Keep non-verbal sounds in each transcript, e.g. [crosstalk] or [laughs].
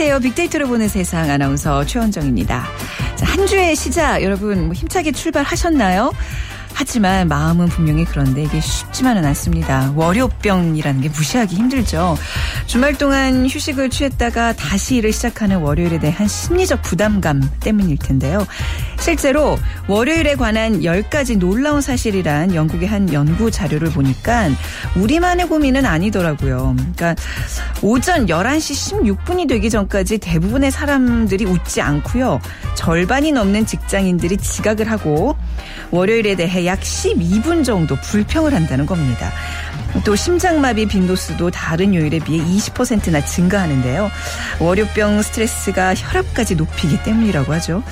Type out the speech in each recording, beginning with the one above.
안녕하세요. 빅데이터로 보는 세상 아나운서 최원정입니다. 자, 한 주의 시작 여러분 뭐 힘차게 출발하셨나요? 하지만 마음은 분명히 그런데 이게 쉽지만은 않습니다. 월요병이라는 게 무시하기 힘들죠. 주말 동안 휴식을 취했다가 다시 일을 시작하는 월요일에 대한 심리적 부담감 때문일 텐데요. 실제로 월요일에 관한 10가지 놀라운 사실이란 영국의 한 연구 자료를 보니까 우리만의 고민은 아니더라고요. 그러니까 오전 11시 16분이 되기 전까지 대부분의 사람들이 웃지 않고요. 절반이 넘는 직장인들이 지각을 하고 월요일에 대해 약 12분 정도 불평을 한다는 겁니다. 또 심장마비 빈도수도 다른 요일에 비해 20%나 증가하는데요. 월요병 스트레스가 혈압까지 높이기 때문이라고 하죠.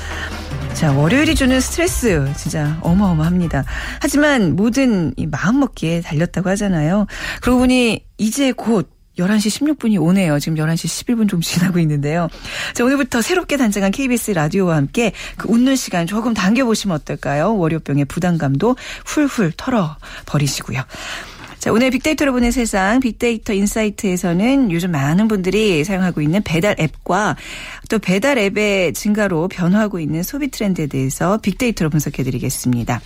자, 월요일이 주는 스트레스 진짜 어마어마합니다. 하지만 모든 이 마음먹기에 달렸다고 하잖아요. 그러고 보니 이제 곧 11시 16분이 오네요. 지금 11시 11분 좀 지나고 있는데요. 자, 오늘부터 새롭게 단장한 KBS 라디오와 함께 그 웃는 시간 조금 당겨보시면 어떨까요? 월요병의 부담감도 훌훌 털어버리시고요. 자, 오늘 빅데이터로 보는 세상 빅데이터 인사이트에서는 요즘 많은 분들이 사용하고 있는 배달 앱과 또 배달 앱의 증가로 변화하고 있는 소비 트렌드에 대해서 빅데이터로 분석해 드리겠습니다.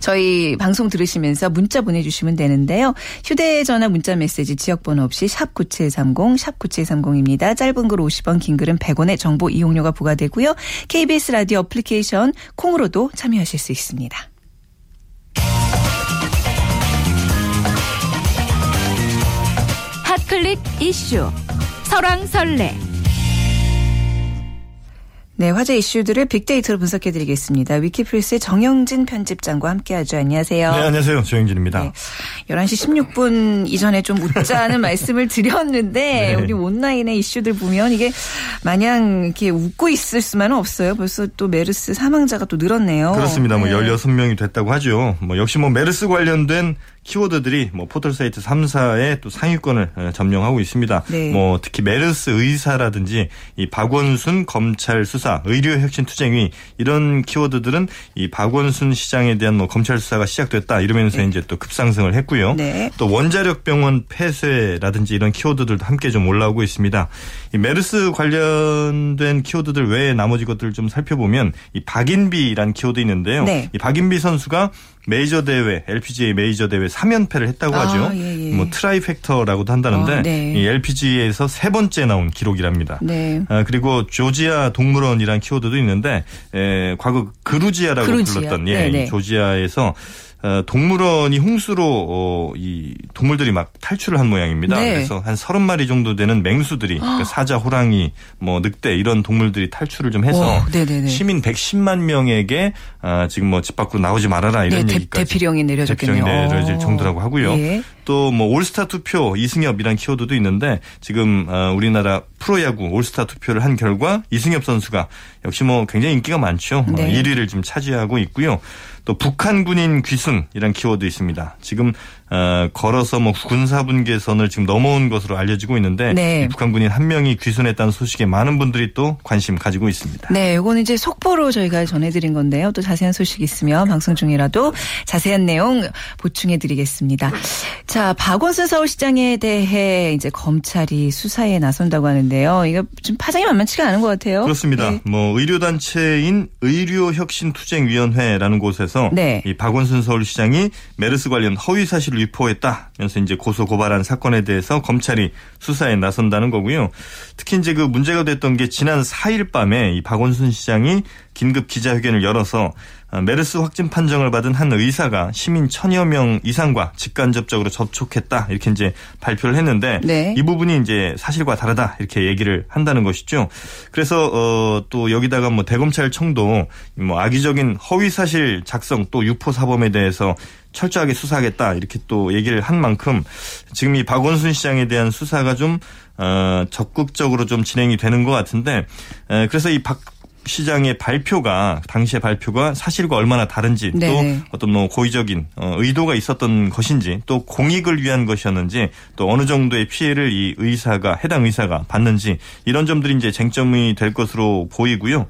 저희 방송 들으시면서 문자 보내주시면 되는데요. 휴대전화 문자 메시지 지역번호 없이 샵 9730 샵 9730입니다. 짧은 글 50원 긴 글은 100원의 정보 이용료가 부과되고요. KBS 라디오 어플리케이션 콩으로도 참여하실 수 있습니다. 핫클릭 이슈 설왕설래 네, 화제 이슈들을 빅데이터로 분석해 드리겠습니다. 위키프레스의 정영진 편집장과 함께 하죠. 안녕하세요. 네, 안녕하세요. 정영진입니다. 네, 11시 16분 이전에 좀 웃자는 [laughs] 말씀을 드렸는데 네. 우리 온라인의 이슈들 보면 이게 마냥 이렇게 웃고 있을 수만은 없어요. 벌써 또 메르스 사망자가 또 늘었네요. 그렇습니다. 뭐 16명이 됐다고 하죠. 뭐 역시 뭐 메르스 관련된 키워드들이 뭐 포털 사이트 3사의 또 상위권을 어, 점령하고 있습니다. 네. 뭐 특히 메르스 의사라든지 이 박원순 검찰 수사, 의료 혁신 투쟁위 이런 키워드들은 이 박원순 시장에 대한 뭐 검찰 수사가 시작됐다 이러면서 네. 이제 또 급상승을 했고요. 네. 또 원자력 병원 폐쇄라든지 이런 키워드들도 함께 좀 올라오고 있습니다. 이 메르스 관련된 키워드들 외에 나머지 것들을 좀 살펴보면 이 박인비란 키워드 있는데요. 네. 이 박인비 선수가 메이저 대회, LPGA 메이저 대회 3연패를 했다고 아, 하죠. 예, 예. 뭐 trifecta라고도 한다는데 아, 네. 이 LPGA에서 세 번째 나온 기록이랍니다. 네. 아, 그리고 조지아 동물원이란 키워드도 있는데 에, 과거 그루지아라고 그루지아. 불렀던 예, 네, 네. 조지아에서 어, 동물원이 홍수로 어, 이 동물들이 막 탈출을 한 모양입니다. 네. 그래서 한 서른 마리 정도 되는 맹수들이 그러니까 사자, 호랑이, 뭐 늑대 이런 동물들이 탈출을 좀 해서 오, 시민 110만 명에게 아, 지금 뭐 집 밖으로 나오지 말아라 이런 네, 얘기까지 대피령이 내려졌겠네요. 대피령이 내려질 정도라고 하고요. 예. 또뭐 올스타 투표 이승엽이란 키워드도 있는데 지금 어, 우리나라 프로야구 올스타 투표를 한 결과 이승엽 선수가 역시 뭐 굉장히 인기가 많죠. 네. 1위를 지금 차지하고 있고요. 또 북한 군인 귀순 이란 키워드 있습니다. 지금 어, 걸어서 뭐 군사분계선을 지금 넘어온 것으로 알려지고 있는데 네. 북한 군인 한 명이 귀순했다는 소식에 많은 분들이 또 관심 가지고 있습니다. 네, 이거는 이제 속보로 저희가 전해드린 건데요. 또 자세한 소식 있으면 방송 중이라도 자세한 내용 보충해드리겠습니다. 자, 박원순 서울시장에 대해 이제 검찰이 수사에 나선다고 하는데요. 이거 좀 파장이 만만치가 않은 것 같아요. 그렇습니다. 네. 뭐 의료단체인 의료혁신투쟁위원회라는 곳에서 네. 이 박원순 서울시장이 메르스 관련 허위 사실을 유포했다면서 이제 고소 고발한 사건에 대해서 검찰이 수사에 나선다는 거고요. 특히 이제 그 문제가 됐던 게 지난 4일 밤에 이 박원순 시장이 긴급 기자회견을 열어서 어, 메르스 확진 판정을 받은 한 의사가 시민 천여 명 이상과 직간접적으로 접촉했다 이렇게 이제 발표를 했는데 네. 이 부분이 이제 사실과 다르다 이렇게 얘기를 한다는 것이죠. 그래서 어, 또 여기다가 뭐 대검찰청도 뭐 악의적인 허위 사실 작성 또 유포 사범에 대해서 철저하게 수사하겠다 이렇게 또 얘기를 한 만큼 지금 이 박원순 시장에 대한 수사가 좀 어, 적극적으로 좀 진행이 되는 것 같은데 에, 그래서 이박 시장의 발표가 당시의 발표가 사실과 얼마나 다른지 네. 또 어떤 뭐 고의적인 어, 의도가 있었던 것인지 또 공익을 위한 것이었는지 또 어느 정도의 피해를 이 의사가 해당 의사가 받는지 이런 점들이 이제 쟁점이 될 것으로 보이고요.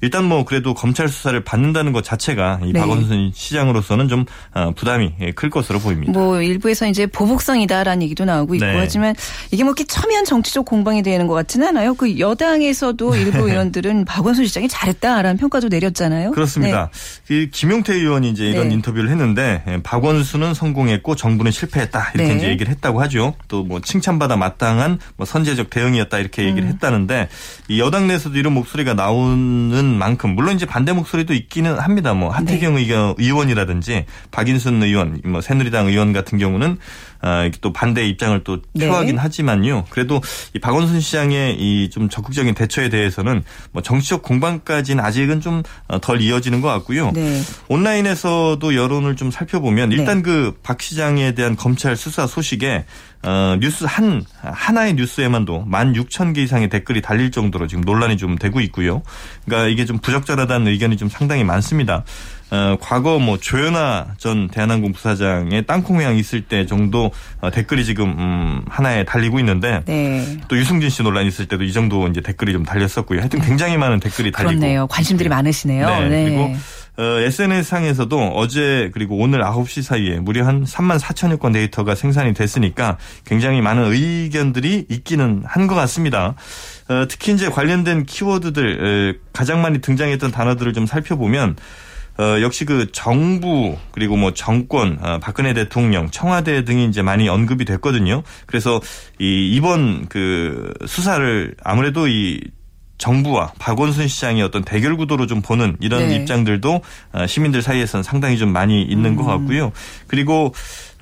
일단 뭐 그래도 검찰 수사를 받는다는 것 자체가 이 네. 박원순 시장으로서는 좀 어, 부담이 클 것으로 보입니다. 뭐 일부에서 이제 보복성이다라는 얘기도 나오고 있고 네. 하지만 이게 뭐 이렇게 첨예한 정치적 공방이 되는 것 같지는 않아요. 그 여당에서도 일부 [laughs] 의원들은 박원순 시장이 잘했다라는 평가도 내렸잖아요. 그렇습니다. 네. 그 김용태 의원이 이제 이런 네. 인터뷰를 했는데 예, 박원순은 성공했고 정부는 실패했다 이렇게 네. 이제 얘기를 했다고 하죠. 또 뭐 칭찬받아 마땅한 뭐 선제적 대응이었다 이렇게 얘기를 음. 했다는데 이 여당 내에서도 이런 목소리가 나오는 만큼 물론 이제 반대 목소리도 있기는 합니다. 뭐 하태경 네. 의원이라든지 박인순 의원, 뭐 새누리당 의원 같은 경우는 아, 또 반대 입장을 또 네. 표하긴 네. 하지만요. 그래도 이 박원순 시장의 이 좀 적극적인 대처에 대해서는 뭐 정치적 공방까지는 아직은 좀덜 어, 이어지는 것 같고요. 네. 온라인에서도 여론을 좀 살펴보면 일단 네. 그박 시장에 대한 검찰 수사 소식에 어, 뉴스 한 하나의 뉴스에만도 16,000개 이상의 댓글이 달릴 정도로 지금 논란이 좀 되고 있고요. 그러니까 이게 좀 부적절하다는 의견이 좀 상당히 많습니다. 어, 과거 뭐 조현아 전 대한항공 부사장의 땅콩 회항 있을 때 정도 어, 댓글이 지금 음, 하나에 달리고 있는데 네. 또 유승진 씨 논란 있을 때도 이 정도 이제 댓글이 좀 달렸었고요. 하여튼 굉장히 많은 댓글이 달리고 그렇네요. 관심들이 많으시네요. 네. 네. 그리고 어, SNS상에서도 어제 그리고 오늘 9시 사이에 무려 한 3만 4천여 건 데이터가 생산이 됐으니까 굉장히 많은 의견들이 있기는 한 것 같습니다. 어, 특히 이제 관련된 키워드들 가장 많이 등장했던 단어들을 좀 살펴보면 어, 역시 그 정부 그리고 뭐 정권 어, 박근혜 대통령 청와대 등이 이제 많이 언급이 됐거든요. 그래서 이 이번 그 수사를 아무래도 이 정부와 박원순 시장의 어떤 대결 구도로 좀 보는 이런 네. 입장들도 어, 시민들 사이에서는 상당히 좀 많이 있는 음. 것 같고요. 그리고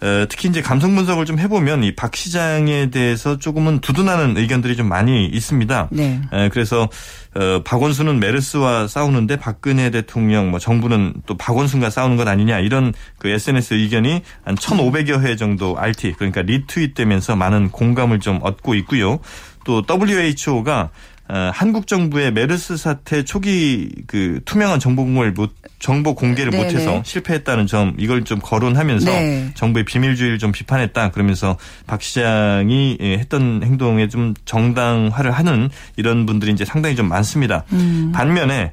어, 특히 이제 감성 분석을 좀 해보면 이 박 시장에 대해서 조금은 두둔하는 의견들이 좀 많이 있습니다. 네. 그래서 어, 박원순은 메르스와 싸우는데 박근혜 대통령 뭐 정부는 또 박원순과 싸우는 것 아니냐 이런 그 SNS 의견이 한 1,500여 회 정도 RT 그러니까 리트윗되면서 많은 공감을 좀 얻고 있고요. 또 WHO가 어, 한국 정부의 메르스 사태 초기 그 투명한 정보 공을 못 정보 공개를 네네. 못해서 네. 실패했다는 점 이걸 좀 거론하면서 네. 정부의 비밀주의를 좀 비판했다 그러면서 박 시장이 예, 했던 행동에 좀 정당화를 하는 이런 분들이 이제 상당히 좀 많습니다. 음. 반면에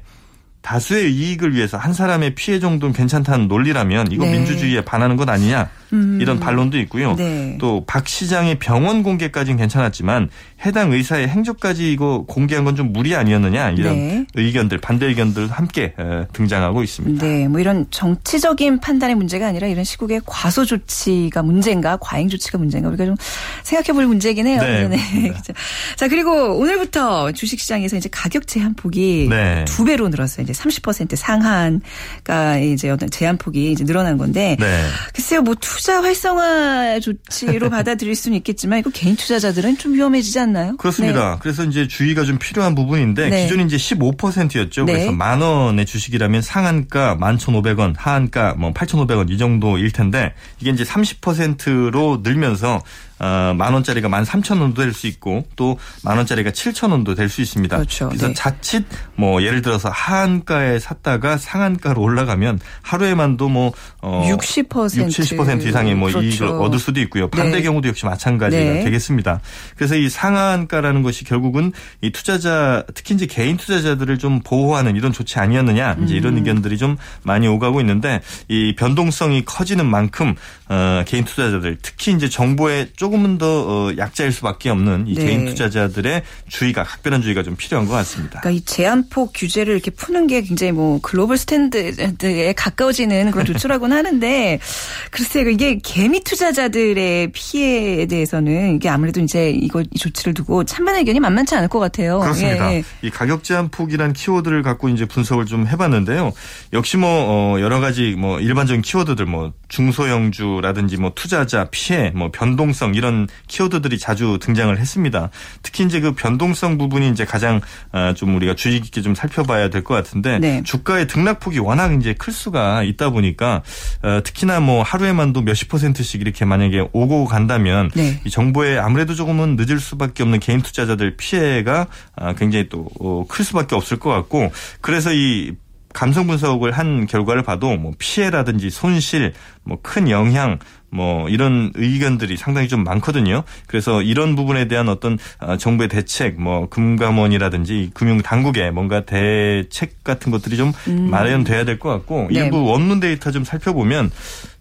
다수의 이익을 위해서 한 사람의 피해 정도는 괜찮다는 논리라면 이거 네. 민주주의에 반하는 것 아니냐 음. 이런 반론도 있고요. 네. 또박 시장의 병원 공개까지는 괜찮았지만 해당 의사의 행적까지 이거 공개한 건 좀 무리 아니었느냐 이런 네. 의견들 반대 의견들 함께 등장하고 있습니다. 네, 뭐 이런 정치적인 판단의 문제가 아니라 이런 시국의 과소 조치가 문제인가 과잉 조치가 문제인가 우리가 좀 생각해볼 문제긴 해요. 네. 네. [laughs] 자 그리고 오늘부터 주식시장에서 이제 가격 제한 폭이 네. 두 배로 늘었어요. 이제 30% 상한가 이제 어떤 제한 폭이 이제 늘어난 건데 네. 글쎄요 뭐 투자 활성화 조치로 [laughs] 받아들일 수는 있겠지만 이거 개인 투자자들은 좀 위험해지지 않나요? 그렇습니다. 네. 그래서 이제 주의가 좀 필요한 부분인데 네. 기존 이제 15%였죠. 그래서 만 원의 주식이라면 상한가 11,500원, 하한가 뭐 8,500원 이 정도일 텐데 이게 이제 30%로 늘면서 어, 만 원짜리가 만 삼천 원도 될 수 있고 또 만 원짜리가 칠천 원도 될 수 있습니다. 그렇죠. 그래서 네. 자칫 뭐 예를 들어서 하한가에 샀다가 상한가로 올라가면 하루에만도 뭐 어, 60% 60, 70% 이상의 뭐 그렇죠. 이익을 얻을 수도 있고요. 반대 네. 경우도 역시 마찬가지가 네. 되겠습니다. 그래서 이 상한가라는 것이 결국은 이 투자자 특히 이제 개인 투자자들을 좀 보호하는 이런 조치 아니었느냐 이제 이런 음. 의견들이 좀 많이 오가고 있는데 이 변동성이 커지는 만큼 어, 개인 투자자들 특히 이제 정보에 조금은 더 어, 약자일 수밖에 없는 이 네. 개인 투자자들의 주의가 각별한 주의가 좀 필요한 것 같습니다. 그러니까 이 제한폭 규제를 이렇게 푸는 게 굉장히 뭐 글로벌 스탠드에 가까워지는 그런 조치라고는 하는데 글쎄요 이게 개미 투자자들의 피해에 대해서는 이게 아무래도 이제 이거 이 조치를 두고 찬반 의견이 만만치 않을 것 같아요. 그렇습니다. 예. 이 가격 제한폭이란 키워드를 갖고 이제 분석을 좀 해봤는데요. 역시 뭐 어, 여러 가지 뭐 일반적인 키워드들 뭐 중소형주라든지 뭐 투자자 피해 뭐 변동성 이런 키워드들이 자주 등장을 했습니다. 특히 이제 그 변동성 부분이 이제 가장 어, 좀 우리가 주의 깊게 좀 살펴봐야 될 것 같은데 네. 주가의 등락폭이 워낙 이제 클 수가 있다 보니까 어, 특히나 뭐 하루에만도 몇십 퍼센트씩 이렇게 만약에 오고 간다면 네. 이 정보에 아무래도 조금은 늦을 수밖에 없는 개인 투자자들 피해가 아, 굉장히 또클 어, 수밖에 없을 것 같고 그래서 이 감성 분석을 한 결과를 봐도 뭐 피해라든지 손실, 뭐 큰 영향, 뭐 이런 의견들이 상당히 좀 많거든요. 그래서 이런 부분에 대한 어떤 아, 정부의 대책, 뭐 금감원이라든지 금융 당국의 뭔가 대책 같은 것들이 좀 음. 마련돼야 될 것 같고 네. 일부 원문 데이터 좀 살펴보면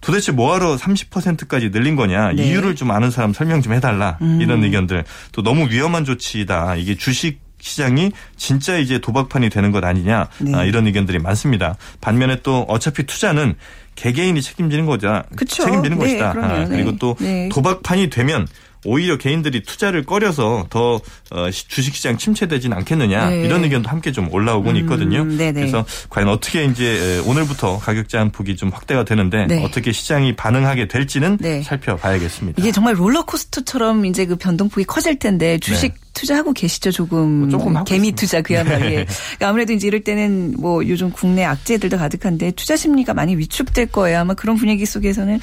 도대체 뭐하러 30%까지 늘린 거냐 네. 이유를 좀 아는 사람 설명 좀 해달라 음. 이런 의견들 또 너무 위험한 조치다 이게 주식 시장이 진짜 이제 도박판이 되는 것 아니냐 네. 아, 이런 의견들이 많습니다. 반면에 또 어차피 투자는 개개인이 책임지는 거자 그쵸? 책임지는 네, 것이다. 아, 그리고 네. 또 네. 도박판이 되면 오히려 개인들이 투자를 꺼려서 더 어, 주식시장 침체되진 않겠느냐 네. 이런 의견도 함께 좀 올라오곤 음, 있거든요. 음, 그래서 과연 어떻게 이제 오늘부터 가격 제한 폭이 좀 확대가 되는데 네. 어떻게 시장이 반응하게 될지는 네. 살펴봐야겠습니다. 이게 정말 롤러코스터처럼 이제 그 변동폭이 커질 텐데 주식 네. 투자하고 계시죠 조금 뭐 조금 개미 있습니다. 투자 그야말로 네. 그러니까 아무래도 이제 이럴 때는 뭐 요즘 국내 악재들도 가득한데 투자 심리가 많이 위축될 거예요 아마 그런 분위기 속에서는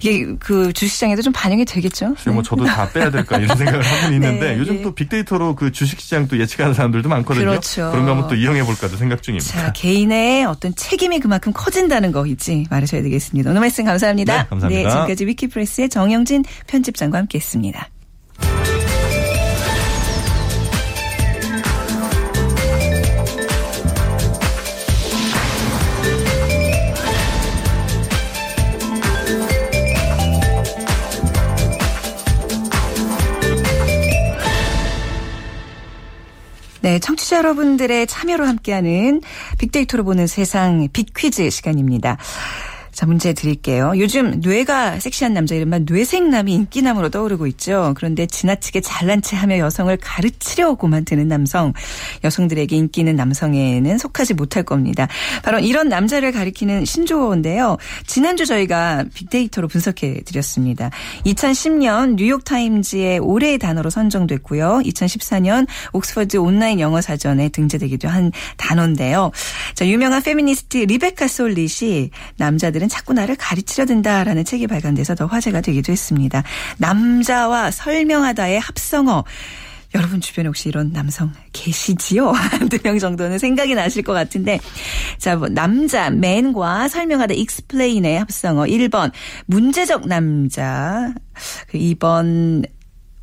이게 그 주시장에도 좀 반영이 되겠죠. 네. 뭐 저도 다 빼야 될까 이런 생각을 하고 네, [laughs] 있는데 네, 요즘 네. 또 빅데이터로 그 주식시장 또 예측하는 사람들도 많거든요. 그렇죠. 그런 거 한번 또 이용해 볼까도 생각 중입니다. 자 개인의 어떤 책임이 그만큼 커진다는 거 잊지 말으셔야 되겠습니다. 오늘 말씀 감사합니다. 네, 감사합니다. 네, 지금까지 위키프레스의 정영진 편집장과 함께했습니다. 네, 청취자 여러분들의 참여로 함께하는 빅데이터로 보는 세상 빅퀴즈 시간입니다. 자, 문제 드릴게요. 요즘 뇌가 섹시한 남자 이른바 뇌생남이 인기남으로 떠오르고 있죠. 그런데 지나치게 잘난 체 하며 여성을 가르치려고만 드는 남성. 여성들에게 인기 있는 남성에는 속하지 못할 겁니다. 바로 이런 남자를 가리키는 신조어인데요. 지난주 저희가 빅데이터로 분석해 드렸습니다. 2010년 뉴욕타임즈의 올해의 단어로 선정됐고요. 2014년 옥스퍼드 온라인 영어 사전에 등재되기도 한 단어인데요. 자, 유명한 페미니스트 리베카 솔릿이 남자들 은 자꾸 나를 가르치려 든다라는 책이 발간돼서 더 화제가 되기도 했습니다. 남자와 설명하다의 합성어. 여러분 주변에 혹시 이런 남성 계시지요? [laughs] 한두 명 정도는 생각이 나실 것 같은데. 자, 뭐, 남자, man과 설명하다 explain의 합성어. 1번, 문제적 남자. 2번,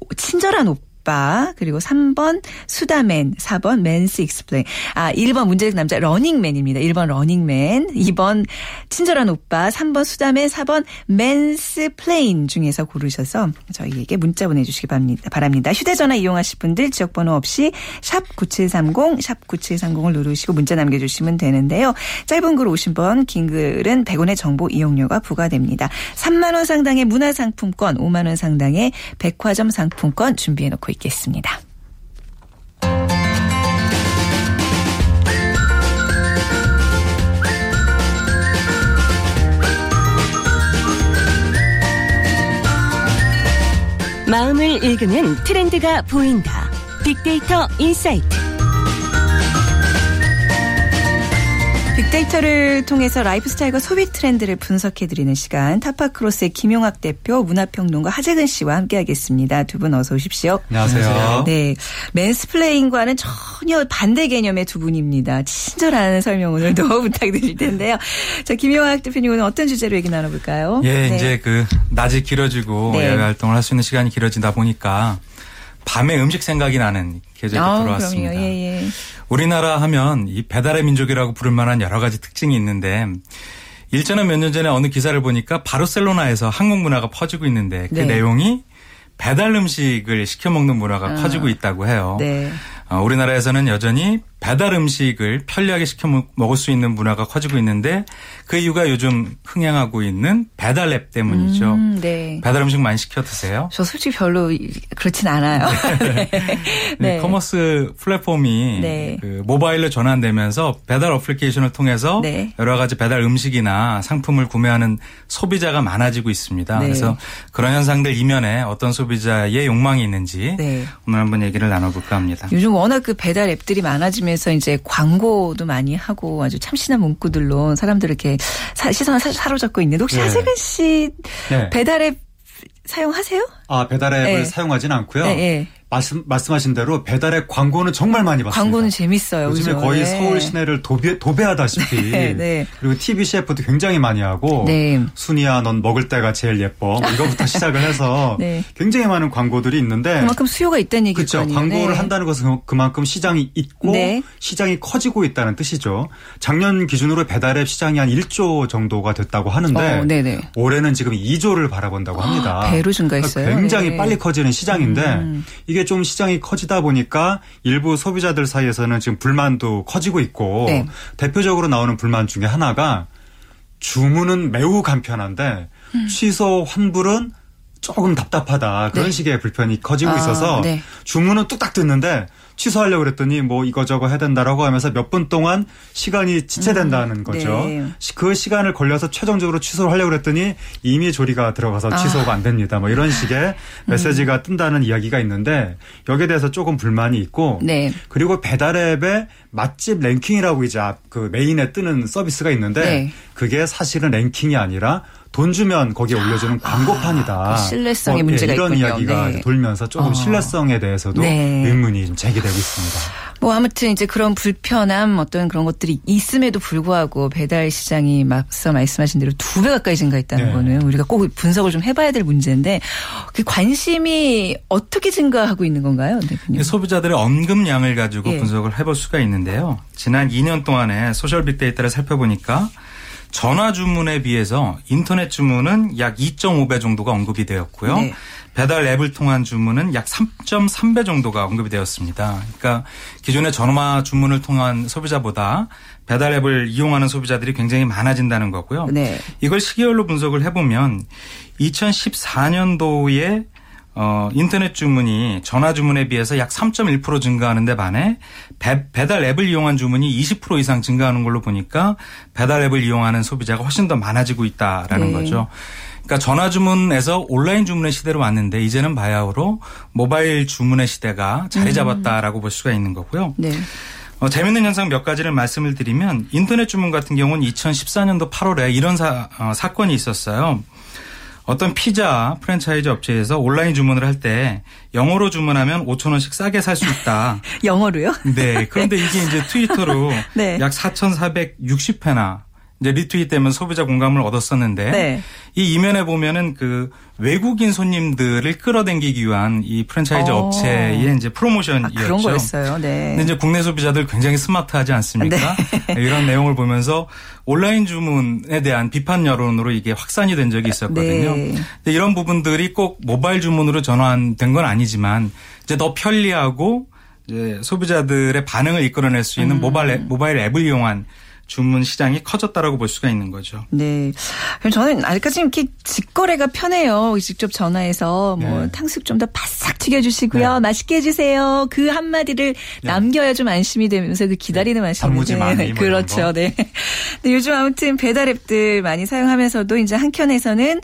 그 친절한 오빠. 오빠 그리고 3번 수다맨 4번 mans explain 아 1번 문제적 남자 러닝맨입니다. 1번 러닝맨 2번 친절한 오빠 3번 수다맨 4번 mansplain 중에서 고르셔서 저희에게 문자 보내주시기 바랍니다. 휴대전화 이용하실 분들 지역번호 없이 샵 9730, 샵 9730을 누르시고 문자 남겨주시면 되는데요. 짧은 글 50원, 긴 글은 100원의 정보 이용료가 부과됩니다. 3만 원 상당의 문화상품권, 5만 원 상당의 백화점 상품권 준비해놓고 있 겠습니다. 마음을 읽으면 트렌드가 보인다. 빅데이터 insight. 빅데이터를 통해서 라이프 스타일과 소비 트렌드를 분석해드리는 시간 타파크로스의 김용학 대표 문화평론가 하재근 씨와 함께하겠습니다. 두 분 어서 오십시오. 안녕하세요. 네, mansplain과는 전혀 반대 개념의 두 분입니다. 친절한 설명 오늘도 [laughs] 부탁드릴 텐데요. 자, 김용학 대표님 오늘 어떤 주제로 얘기 나눠볼까요? 예, 네. 이제 그 낮이 길어지고 네. 야외 활동을 할 수 있는 시간이 길어지다 보니까 밤에 음식 생각이 나는 계절이 아, 들어왔습니다. 예, 예. 우리나라 하면 이 배달의 민족이라고 부를 만한 여러 가지 특징이 있는데 일전에 몇 년 전에 어느 기사를 보니까 바르셀로나에서 한국 문화가 퍼지고 있는데 그 네. 내용이 배달 음식을 시켜 먹는 문화가 아, 퍼지고 있다고 해요. 네. 어, 우리나라에서는 여전히 배달 음식을 편리하게 시켜 먹을 수 있는 문화가 커지고 있는데 그 이유가 요즘 흥행하고 있는 배달 앱 때문이죠. 음, 네. 배달 음식 많이 시켜 드세요? 저 솔직히 별로 그렇진 않아요. [laughs] 네. 네. 네. commerce 플랫폼이 네. 그 모바일로 전환되면서 배달 어플리케이션을 통해서 네. 여러 가지 배달 음식이나 상품을 구매하는 소비자가 많아지고 있습니다. 네. 그래서 그런 현상들 이면에 어떤 소비자의 욕망이 있는지 오늘 한번 얘기를 나눠볼까 합니다. 요즘 워낙 그 배달 앱들이 많아지면 통해서 이제 광고도 많이 하고 아주 참신한 문구들로 사람들 이렇게 시선을 사로잡고 있는데 혹시 네. 하재근 씨 네. 배달앱 사용하세요? 아 배달 앱을 네. 사용하진 않고요. 네, 네. 말씀, 말씀하신 대로 배달의 광고는 정말 많이 봤습니다. 광고는 재밌어요. 요즘에 그죠? 거의 네. 서울 시내를 도배, 도배하다시피. [laughs] 네, 네. 그리고 TV CF도 굉장히 많이 하고. 네. 순이야, 넌 먹을 때가 제일 예뻐. 뭐 이거부터 [laughs] 시작을 해서. 네. 굉장히 많은 광고들이 있는데. 그만큼 수요가 있다는 얘기죠. 그렇죠. 광고를 한다는 것은 그만큼 시장이 있고 네. 시장이 커지고 있다는 뜻이죠. 작년 기준으로 배달앱 시장이 한 1조 정도가 됐다고 하는데 어, 네네. 올해는 지금 2조를 바라본다고 합니다. 아, 배로 증가했어요. 굉장히 네. 빨리 커지는 시장인데 음. 이게 좀 시장이 커지다 보니까 일부 소비자들 사이에서는 지금 불만도 커지고 있고 네. 대표적으로 나오는 불만 중에 하나가 주문은 매우 간편한데 음. 취소 환불은 조금 답답하다 그런 네. 식의 불편이 커지고 아, 있어서 네. 주문은 뚝딱 됐는데 취소하려고 그랬더니 뭐 이거저거 해야 된다라고 하면서 몇 분 동안 시간이 지체된다는 거죠. 네. 시- 그 시간을 걸려서 최종적으로 취소를 하려고 그랬더니 이미 조리가 들어가서 아. 취소가 안 됩니다. 뭐 이런 식의 음. 메시지가 뜬다는 이야기가 있는데 여기에 대해서 조금 불만이 있고 네. 그리고 배달앱에 맛집 랭킹이라고 이제 앞그 메인에 뜨는 서비스가 있는데 네. 그게 사실은 랭킹이 아니라 돈 주면 거기에 올려주는 광고판이다. 그 신뢰성의 예, 문제가 이런 있군요. 이야기가 네. 돌면서 조금 어. 신뢰성에 대해서도 네. 의문이 좀 제기되고 있습니다. 뭐 아무튼 이제 그런 불편함 어떤 그런 것들이 있음에도 불구하고 배달 시장이 앞서 말씀하신 대로 두 배 가까이 증가했다는 네. 거는 우리가 꼭 분석을 좀 해봐야 될 문제인데 그 관심이 어떻게 증가하고 있는 건가요, 대표님? 소비자들의 언급량을 가지고 예. 분석을 해볼 수가 있는데요. 지난 2년 동안에 소셜 빅데이터를 살펴보니까 전화 주문에 비해서 인터넷 주문은 약 2.5배 정도가 언급이 되었고요. 네. 배달 앱을 통한 주문은 약 3.3배 정도가 언급이 되었습니다. 그러니까 기존의 전화 주문을 통한 소비자보다 배달 앱을 이용하는 소비자들이 굉장히 많아진다는 거고요. 네. 이걸 시계열로 분석을 해보면 2014년도에 어, 인터넷 주문이 전화 주문에 비해서 약 3.1% 증가하는 데 반해 배, 배달 앱을 이용한 주문이 20% 이상 증가하는 걸로 보니까 배달 앱을 이용하는 소비자가 훨씬 더 많아지고 있다라는 네. 거죠. 그러니까 전화 주문에서 온라인 주문의 시대로 왔는데 이제는 바야흐로 모바일 주문의 시대가 자리 잡았다라고 볼 수가 있는 거고요. 네. 어, 재밌는 현상 몇 가지를 말씀을 드리면 인터넷 주문 같은 경우는 2014년도 8월에 이런 사, 어, 사건이 있었어요. 어떤 피자 프랜차이즈 업체에서 온라인 주문을 할 때 영어로 주문하면 5천 원씩 싸게 살 수 있다. [laughs] 영어로요? 네. 그런데 [laughs] 이게 이제 트위터로 네. 약 4,460회나 이제 리트윗 되면 소비자 공감을 얻었었는데 네. 이 이면에 보면은 그 외국인 손님들을 끌어당기기 위한 이 프랜차이즈 어. 업체의 이제 프로모션이었죠. 아, 그런 거였어요. 네. 근데 이제 국내 소비자들 굉장히 스마트하지 않습니까? [laughs] 이런 내용을 보면서 온라인 주문에 대한 비판 여론으로 이게 확산이 된 적이 있었거든요. 네. 이런 부분들이 꼭 모바일 주문으로 전환된 건 아니지만 이제 더 편리하고 이제 소비자들의 반응을 이끌어낼 수 있는 음. 모바일 앱, 모바일 앱을 이용한 주문 시장이 커졌다라고 볼 수가 있는 거죠. 네. 저는 아직까지 이렇게 직거래가 편해요. 직접 전화해서 뭐 네. 탕수육 좀 더 바싹 튀겨주시고요. 맛있게 해주세요. 그 한마디를 남겨야 좀 안심이 되면서 그 기다리는 맛이 단무지. 많이 뭐 [laughs] 그렇죠. 거. 네. 요즘 아무튼 배달 앱들 많이 사용하면서도 이제 한켠에서는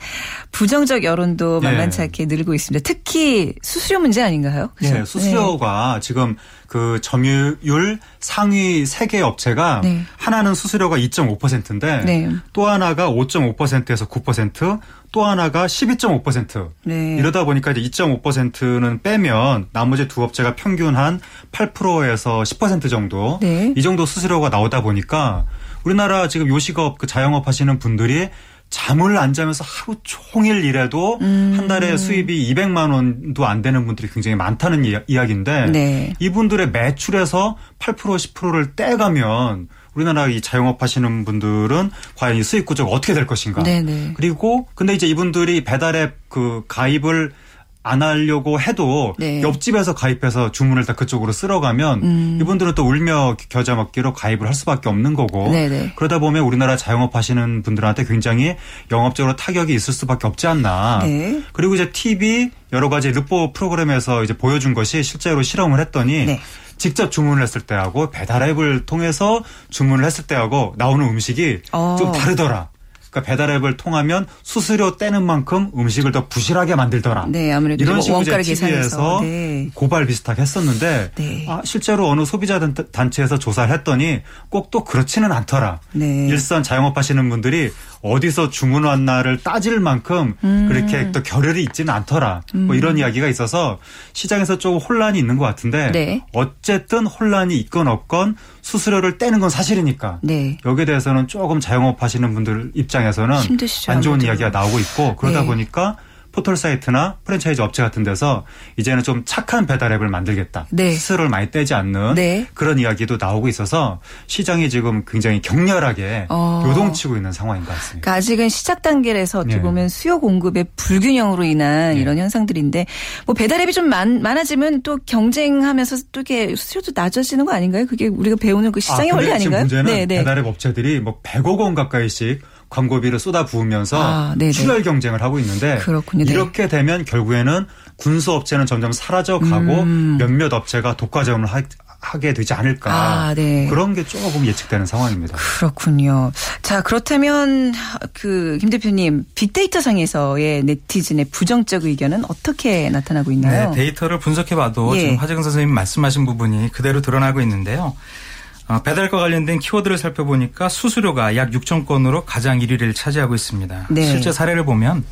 부정적 여론도 네. 만만치 않게 늘고 있습니다. 특히 수수료 문제 아닌가요? 그죠? 네, 수수료가 지금 그 점유율 상위 세개 업체가 네. 하나는 수수료가 2.5%인데 네. 또 하나가 5.5%에서 9%, 또 하나가 12.5%. 네. 이러다 보니까 이제 2.5%는 빼면 나머지 두 업체가 평균 한 8%에서 10% 정도 네. 이 정도 수수료가 나오다 보니까 우리나라 지금 요식업 그 자영업 하시는 분들이 잠을 안 자면서 하루 종일 일해도 음. 한 달에 수입이 200만 원도 안 되는 분들이 굉장히 많다는 이야- 이야기인데 네. 이분들의 매출에서 8% 10%를 떼가면 우리나라 이 자영업 하시는 분들은 과연 이 수익 구조가 어떻게 될 것인가? 네네. 그리고 근데 이제 이분들이 배달앱 그 가입을 안 하려고 해도 네. 옆집에서 가입해서 주문을 다 그쪽으로 쓸어가면 음. 이분들은 또 울며 겨자 먹기로 가입을 할 수밖에 없는 거고 네네. 그러다 보면 우리나라 자영업 하시는 분들한테 굉장히 영업적으로 타격이 있을 수밖에 없지 않나. 네. 그리고 이제 TV 여러 가지 르포 프로그램에서 이제 보여준 것이 실제로 실험을 했더니 네. 직접 주문을 했을 때하고 배달 앱을 통해서 주문을 했을 때하고 나오는 음식이 어. 좀 다르더라. 그러니까 배달 앱을 통하면 수수료 떼는 만큼 음식을 더 부실하게 만들더라. 네, 아무래도 이런 뭐 식으로 원가를 TV에서 계산해서. 네. 고발 비슷하게 했었는데 네. 아, 실제로 어느 소비자 단- 단체에서 조사를 했더니 꼭 또 그렇지는 않더라. 네. 일선 자영업 하시는 분들이 어디서 주문 왔나를 따질 만큼 음. 그렇게 또 결혈이 있지는 않더라. 뭐 음. 뭐 이런 이야기가 있어서 시장에서 조금 혼란이 있는 것 같은데 네. 어쨌든 혼란이 있건 없건 수수료를 떼는 건 사실이니까 네. 여기에 대해서는 조금 자영업 하시는 분들 입장에서는 힘드시죠, 안 좋은 아무래도. 이야기가 나오고 있고 그러다 네. 보니까 포털 사이트나 프랜차이즈 업체 같은 데서 이제는 좀 착한 배달 앱을 만들겠다. 네. 스스로를 많이 떼지 않는 네. 그런 이야기도 나오고 있어서 시장이 지금 굉장히 격렬하게 어. 요동치고 있는 상황인 것 같습니다. 그러니까 아직은 시작 단계라서 어떻게 네. 보면 수요 공급의 불균형으로 인한 네. 이런 현상들인데 뭐 배달 앱이 좀 많, 많아지면 또 경쟁하면서 또 이게 수요도 낮아지는 거 아닌가요? 그게 우리가 배우는 그 시장의 아, 원리 아닌가요? 문제는 네, 네. 배달 앱 업체들이 뭐 100억 원 가까이씩 광고비를 쏟아 부으면서 아, 출혈 경쟁을 하고 있는데 그렇군요. 네. 이렇게 되면 결국에는 군수 업체는 점점 사라져 가고 음. 몇몇 업체가 독과점을 하, 하게 되지 않을까. 아, 네. 그런 게 조금 예측되는 상황입니다. 그렇군요. 자, 그렇다면 그 김 대표님 빅데이터 상에서의 네티즌의 부정적 의견은 어떻게 나타나고 있나요? 네, 데이터를 분석해 봐도 예. 지금 화재근 선생님 말씀하신 부분이 그대로 드러나고 있는데요. 어, 배달과 관련된 키워드를 살펴보니까 수수료가 약 6천 건으로 가장 1위를 차지하고 있습니다. 네. 실제 사례를 보면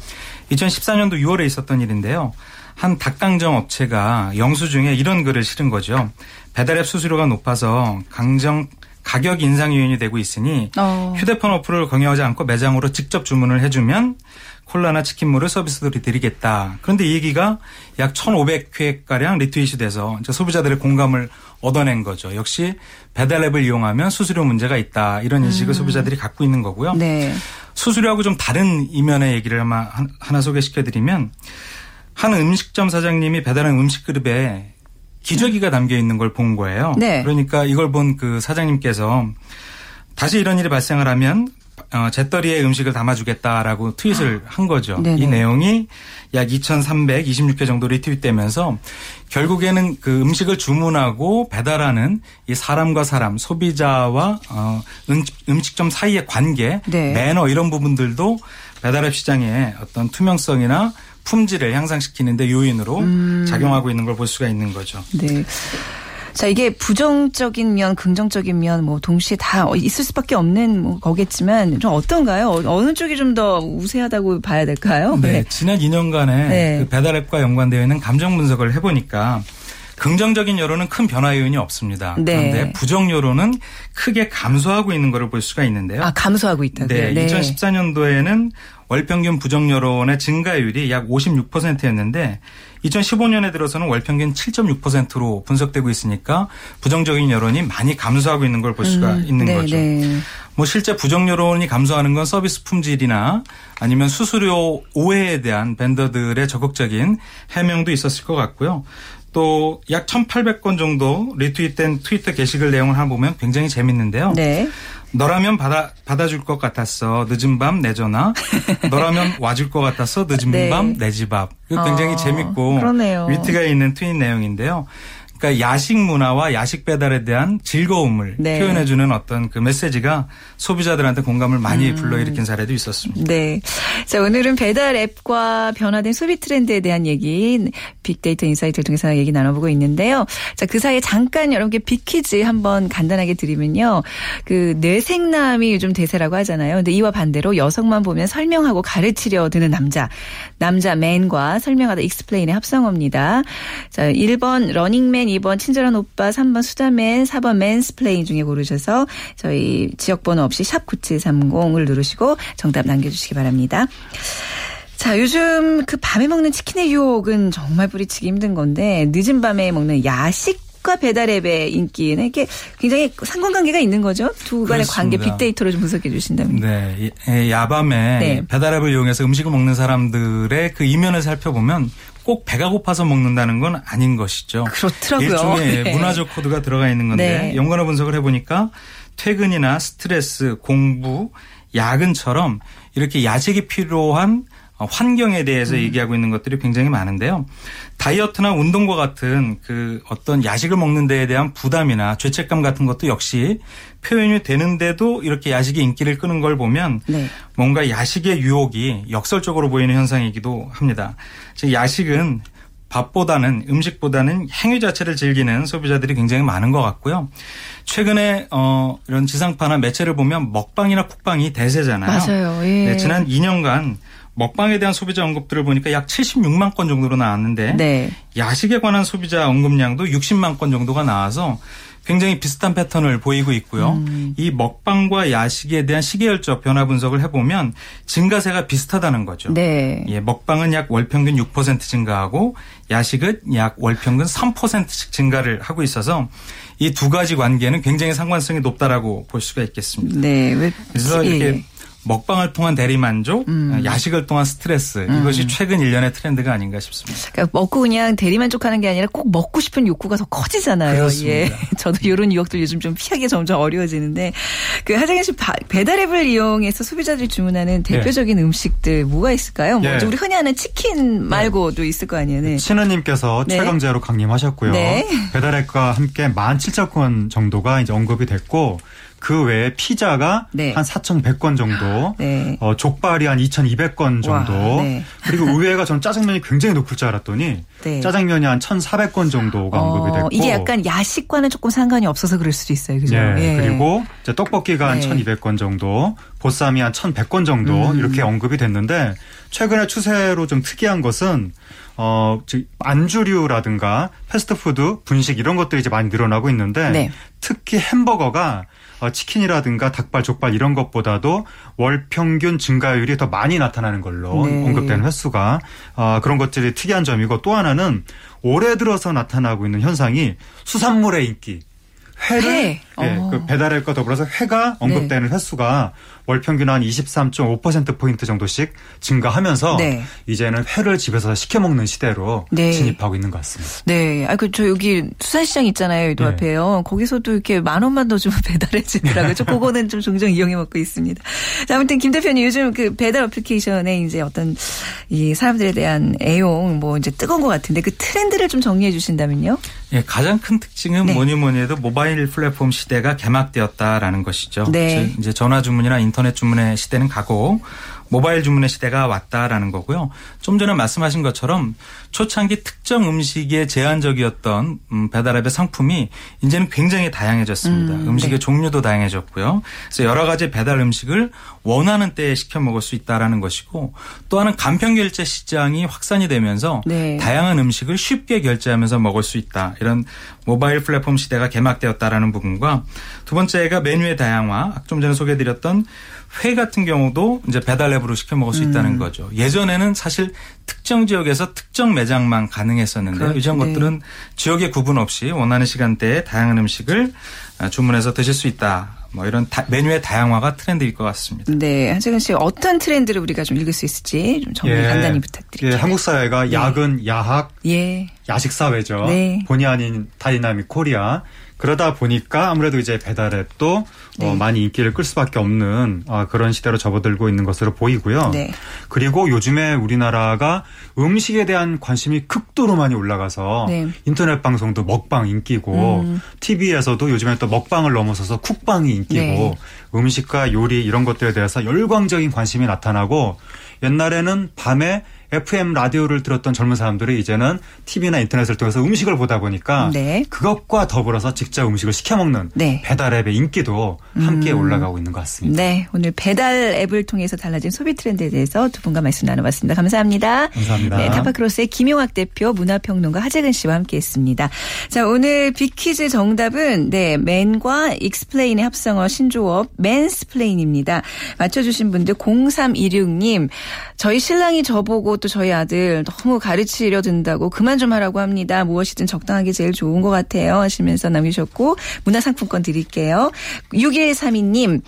2014년도 6월에 있었던 일인데요. 한 닭강정 업체가 영수증에 이런 글을 실은 거죠. 배달앱 수수료가 높아서 강정 가격 인상 요인이 되고 있으니 어. 휴대폰 어플을 공유하지 않고 매장으로 직접 주문을 해주면 콜라나 치킨물을 서비스로 드리겠다. 그런데 이 얘기가 약 1,500회가량 리트윗이 돼서 소비자들의 공감을 얻어낸 거죠. 역시 배달앱을 이용하면 수수료 문제가 있다. 이런 인식을 음. 소비자들이 갖고 있는 거고요. 네. 수수료하고 좀 다른 이면의 얘기를 아마 하나 소개시켜드리면 한 음식점 사장님이 배달한 음식 그릇에 기저귀가 담겨 있는 걸 본 거예요. 네. 그러니까 이걸 본 그 사장님께서 다시 이런 일이 발생을 하면 어, 재떨이에 음식을 담아주겠다라고 트윗을 아. 한 거죠. 네네. 이 내용이 약 2,326회 정도 리트윗되면서 결국에는 그 음식을 주문하고 배달하는 이 사람과 사람, 소비자와 어, 음식 점 사이의 관계, 네. 매너 이런 부분들도 배달앱 시장의 어떤 투명성이나 품질을 향상시키는데 요인으로 음. 작용하고 있는 걸 볼 수가 있는 거죠. 네. 자, 이게 부정적인 면, 긍정적인 면, 뭐, 동시에 다 있을 수밖에 없는 뭐 거겠지만, 좀 어떤가요? 어, 느 쪽이 좀 더 우세하다고 봐야 될까요? 네. 네. 지난 2년간에 네. 그 배달앱과 연관되어 있는 감정 분석을 해보니까, 긍정적인 여론은 큰 변화 요인이 없습니다. 네. 그런데 부정 여론은 크게 감소하고 있는 것을 볼 수가 있는데요. 아, 감소하고 있다고요? 네. 네. 2014년도에는 월평균 부정 여론의 증가율이 약 56%였는데 2015년에 들어서는 월평균 7.6%로 분석되고 있으니까 부정적인 여론이 많이 감소하고 있는 걸 볼 수가 음, 있는 네, 거죠. 네. 뭐 실제 부정 여론이 감소하는 건 서비스 품질이나 아니면 수수료 오해에 대한 벤더들의 적극적인 해명도 있었을 것 같고요. 또 약 1,800건 정도 리트윗된 트위터 게시글 내용을 한번 보면 굉장히 재밌는데요. 네. 너라면 받아 받아줄 것 같았어 늦은 밤 내 전화. 너라면 [laughs] 와줄 것 같았어 늦은 네. 밤내 집 앞. 굉장히 어, 재밌고 그러네요. 위트가 있는 트윗 내용인데요. 그러니까 야식 문화와 야식 배달에 대한 즐거움을 네. 표현해주는 어떤 그 메시지가 소비자들한테 공감을 많이 음. 불러일으킨 사례도 있었습니다. 네. 자, 오늘은 배달 앱과 변화된 소비 트렌드에 대한 얘기, 빅데이터 insight를 통해서 얘기 나눠보고 있는데요. 자, 그 사이에 잠깐 여러분께 빅퀴즈 한번 간단하게 드리면요. 그 뇌섹남이 요즘 대세라고 하잖아요. 근데 이와 반대로 여성만 보면 설명하고 가르치려 드는 남자. 남자 man과 설명하다 explain의 합성어입니다. 자, 1번 러닝맨 2번 친절한 오빠, 3번 수다맨, 4번 mansplain 중에 고르셔서 저희 지역번호 없이 샵 9730을 누르시고 정답 남겨주시기 바랍니다. 자, 요즘 그 밤에 먹는 치킨의 유혹은 정말 뿌리치기 힘든 건데 늦은 밤에 먹는 야식 과 배달 앱의 인기는 이게 굉장히 상관관계가 있는 거죠. 두 간의 관계 빅데이터로 좀 분석해 주신다면. 네. 야밤에 네. 배달 앱을 이용해서 음식을 먹는 사람들의 그 이면을 살펴보면 꼭 배가 고파서 먹는다는 건 아닌 것이죠. 그렇더라고요. 일종의 [laughs] 네. 문화적 코드가 들어가 있는 건데 네. 연관어 분석을 해보니까 퇴근이나 스트레스, 공부, 야근처럼 이렇게 야식이 필요한 환경에 대해서 음. 얘기하고 있는 것들이 굉장히 많은데요. 다이어트나 운동과 같은 그 어떤 야식을 먹는 데에 대한 부담이나 죄책감 같은 것도 역시 표현이 되는데도 이렇게 야식이 인기를 끄는 걸 보면 네. 뭔가 야식의 유혹이 역설적으로 보이는 현상이기도 합니다. 즉 야식은 밥보다는 음식보다는 행위 자체를 즐기는 소비자들이 굉장히 많은 것 같고요. 최근에 어 이런 지상파나 매체를 보면 먹방이나 쿡방이 대세잖아요. 맞아요. 예. 네, 지난 2년간 먹방에 대한 소비자 언급들을 보니까 약 76만 건 정도로 나왔는데 네. 야식에 관한 소비자 언급량도 60만 건 정도가 나와서 굉장히 비슷한 패턴을 보이고 있고요. 음. 이 먹방과 야식에 대한 시계열적 변화 분석을 해보면 증가세가 비슷하다는 거죠. 네. 예, 먹방은 약 월평균 6% 증가하고 야식은 약 월평균 3%씩 증가를 하고 있어서 이 두 가지 관계는 굉장히 상관성이 높다라고 볼 수가 있겠습니다. 네. 그래서 이렇게 예. 예. 먹방을 통한 대리만족, 음. 야식을 통한 스트레스 음. 이것이 최근 1년의 트렌드가 아닌가 싶습니다. 그러니까 먹고 그냥 대리만족하는 게 아니라 꼭 먹고 싶은 욕구가 더 커지잖아요. 그렇습니다. 예. [laughs] 저도 이런 유혹들 요즘 좀 피하기 점점 어려워지는데 그 하정현 씨 배달 앱을 이용해서 소비자들이 주문하는 대표적인 예. 음식들 뭐가 있을까요? 예. 먼저 우리 흔히 하는 치킨 말고도 있을 거 아니에요. 네. 신우님께서 네. 최강제로 강림하셨고요. 네. 배달 앱과 함께 17,000건 정도가 이제 언급이 됐고 그 외에 피자가 네. 한 4,100건 정도, 네. 어, 족발이 한 2,200건 정도, 와, 네. 그리고 의외가 저는 짜장면이 굉장히 높을 줄 알았더니 네. 짜장면이 한 1,400건 정도가 어, 언급이 됐고 이게 약간 야식과는 조금 상관이 없어서 그럴 수도 있어요, 그죠? 네. 예. 그리고 이제 떡볶이가 한 1,200건 정도, 보쌈이 한 1,100건 정도 음. 이렇게 언급이 됐는데 최근의 추세로 좀 특이한 것은 어, 즉 안주류라든가 패스트푸드, 분식 이런 것들이 이제 많이 늘어나고 있는데 네. 특히 햄버거가 어, 치킨이라든가 닭발, 족발 이런 것보다도 월 평균 증가율이 더 많이 나타나는 걸로 네. 언급되는 횟수가 어, 그런 것들이 특이한 점이고 또 하나는 올해 들어서 나타나고 있는 현상이 수산물의 인기. 회를 회. 예, 어. 그 배달앱과 더불어서 회가 언급되는 네. 횟수가 월 평균 한 23.5% 포인트 정도씩 증가하면서 네. 이제는 회를 집에서 시켜 먹는 시대로 네. 진입하고 있는 것 같습니다. 네, 아 그 저 여기 수산시장 있잖아요, 이 네. 앞에요. 거기서도 이렇게 만 원만 더 주면 [laughs] 배달해 주더라고요. 저 그거는 좀 종종 이용해 먹고 있습니다. 자, 아무튼 김 대표님 요즘 그 배달 어플리케이션에 이제 어떤 이 사람들에 대한 애용 뭐 이제 뜨거운 것 같은데 그 트렌드를 좀 정리해 주신다면요? 예, 가장 큰 특징은 네. 뭐니 뭐니 해도 모바일 플랫폼 시대가 개막되었다라는 것이죠. 네. 이제 전화 주문이나 인터넷 주문의 시대는 가고 모바일 주문의 시대가 왔다라는 거고요. 좀 전에 말씀하신 것처럼 초창기 특정 음식에 제한적이었던 음, 배달앱의 상품이 이제는 굉장히 다양해졌습니다. 음, 식의 네. 종류도 다양해졌고요. 그래서 여러 가지 배달 음식을 원하는 때에 시켜 먹을 수 있다라는 것이고 또 하나는 간편 결제 시장이 확산이 되면서 네. 다양한 음식을 쉽게 결제하면서 먹을 수 있다. 이런 모바일 플랫폼 시대가 개막되었다라는 부분과 두 번째가 메뉴의 다양화. 좀 전에 소개해드렸던 회 같은 경우도 이제 배달 앱으로 시켜 먹을 수 있다는 음. 거죠. 예전에는 사실 특정 지역에서 특정 매장만 가능했었는데 그렇죠. 이전 네. 것들은 지역의 구분 없이 원하는 시간대에 다양한 음식을 주문해서 드실 수 있다. 뭐 이런 다, 메뉴의 다양화가 트렌드일 것 같습니다. 네, 하재근 씨 어떤 트렌드를 우리가 좀 읽을 수 있을지 좀 정리 예, 간단히 부탁드릴게요. 예, 한국 사회가 네. 야근, 야학, 예. 야식 사회죠. 네. 본의 아닌 dynamic Korea. 그러다 보니까 아무래도 이제 배달앱도 어, 네. 어, 많이 인기를 끌 수밖에 없는 어, 그런 시대로 접어들고 있는 것으로 보이고요. 네. 그리고 요즘에 우리나라가 음식에 대한 관심이 극도로 많이 올라가서 네. 인터넷 방송도 먹방 인기고 음. TV에서도 요즘에 또 먹방을 넘어서서 쿡방이 인기고 네. 음식과 요리 이런 것들에 대해서 열광적인 관심이 나타나고 옛날에는 밤에 FM 라디오를 들었던 젊은 사람들이 이제는 TV나 인터넷을 통해서 음식을 보다 보니까 네. 그것과 더불어서 직접 음식을 시켜 먹는 네. 배달 앱의 인기도 함께 음. 올라가고 있는 것 같습니다. 네, 오늘 배달 앱을 통해서 달라진 소비 트렌드에 대해서 두 분과 말씀 나눠봤습니다. 감사합니다. 감사합니다. 네, 타파크로스의 김용학 대표, 문화평론가 하재근 씨와 함께했습니다. 자, 오늘 빅퀴즈 정답은 네, man과 explain의 합성어 신조어 mansplain입니다. 맞춰주신 분들 0316님, 저희 신랑이 저보고 또 저희 아들 너무 가르치려 든다고 그만 좀 하라고 합니다. 무엇이든 적당하게 제일 좋은 것 같아요. 하시면서 남기셨고 문화상품권 드릴게요. 6132님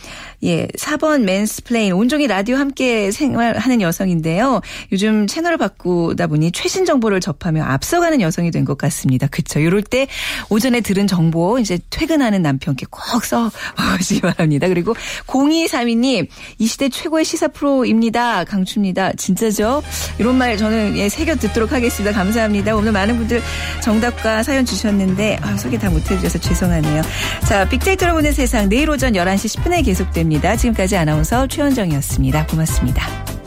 예 4번 mansplain 온종일 라디오 함께 생활하는 여성인데요. 요즘 채널을 바꾸다 보니 최신 정보를 접하며 앞서가는 여성이 된 것 같습니다. 그렇죠. 이럴 때 오전에 들은 정보 이제 퇴근하는 남편께 꼭 써보시기 바랍니다. 그리고 0232님 이 시대 최고의 시사 프로입니다. 강추입니다. 진짜죠? 이런 말 저는 예, 새겨 듣도록 하겠습니다. 감사합니다. 오늘 많은 분들 정답과 사연 주셨는데 아, 소개 다 못해드려서 죄송하네요. 자, 빅데이터로 보는 세상 내일 오전 11시 10분에 계속됩니다. 지금까지 아나운서 최원정이었습니다. 고맙습니다.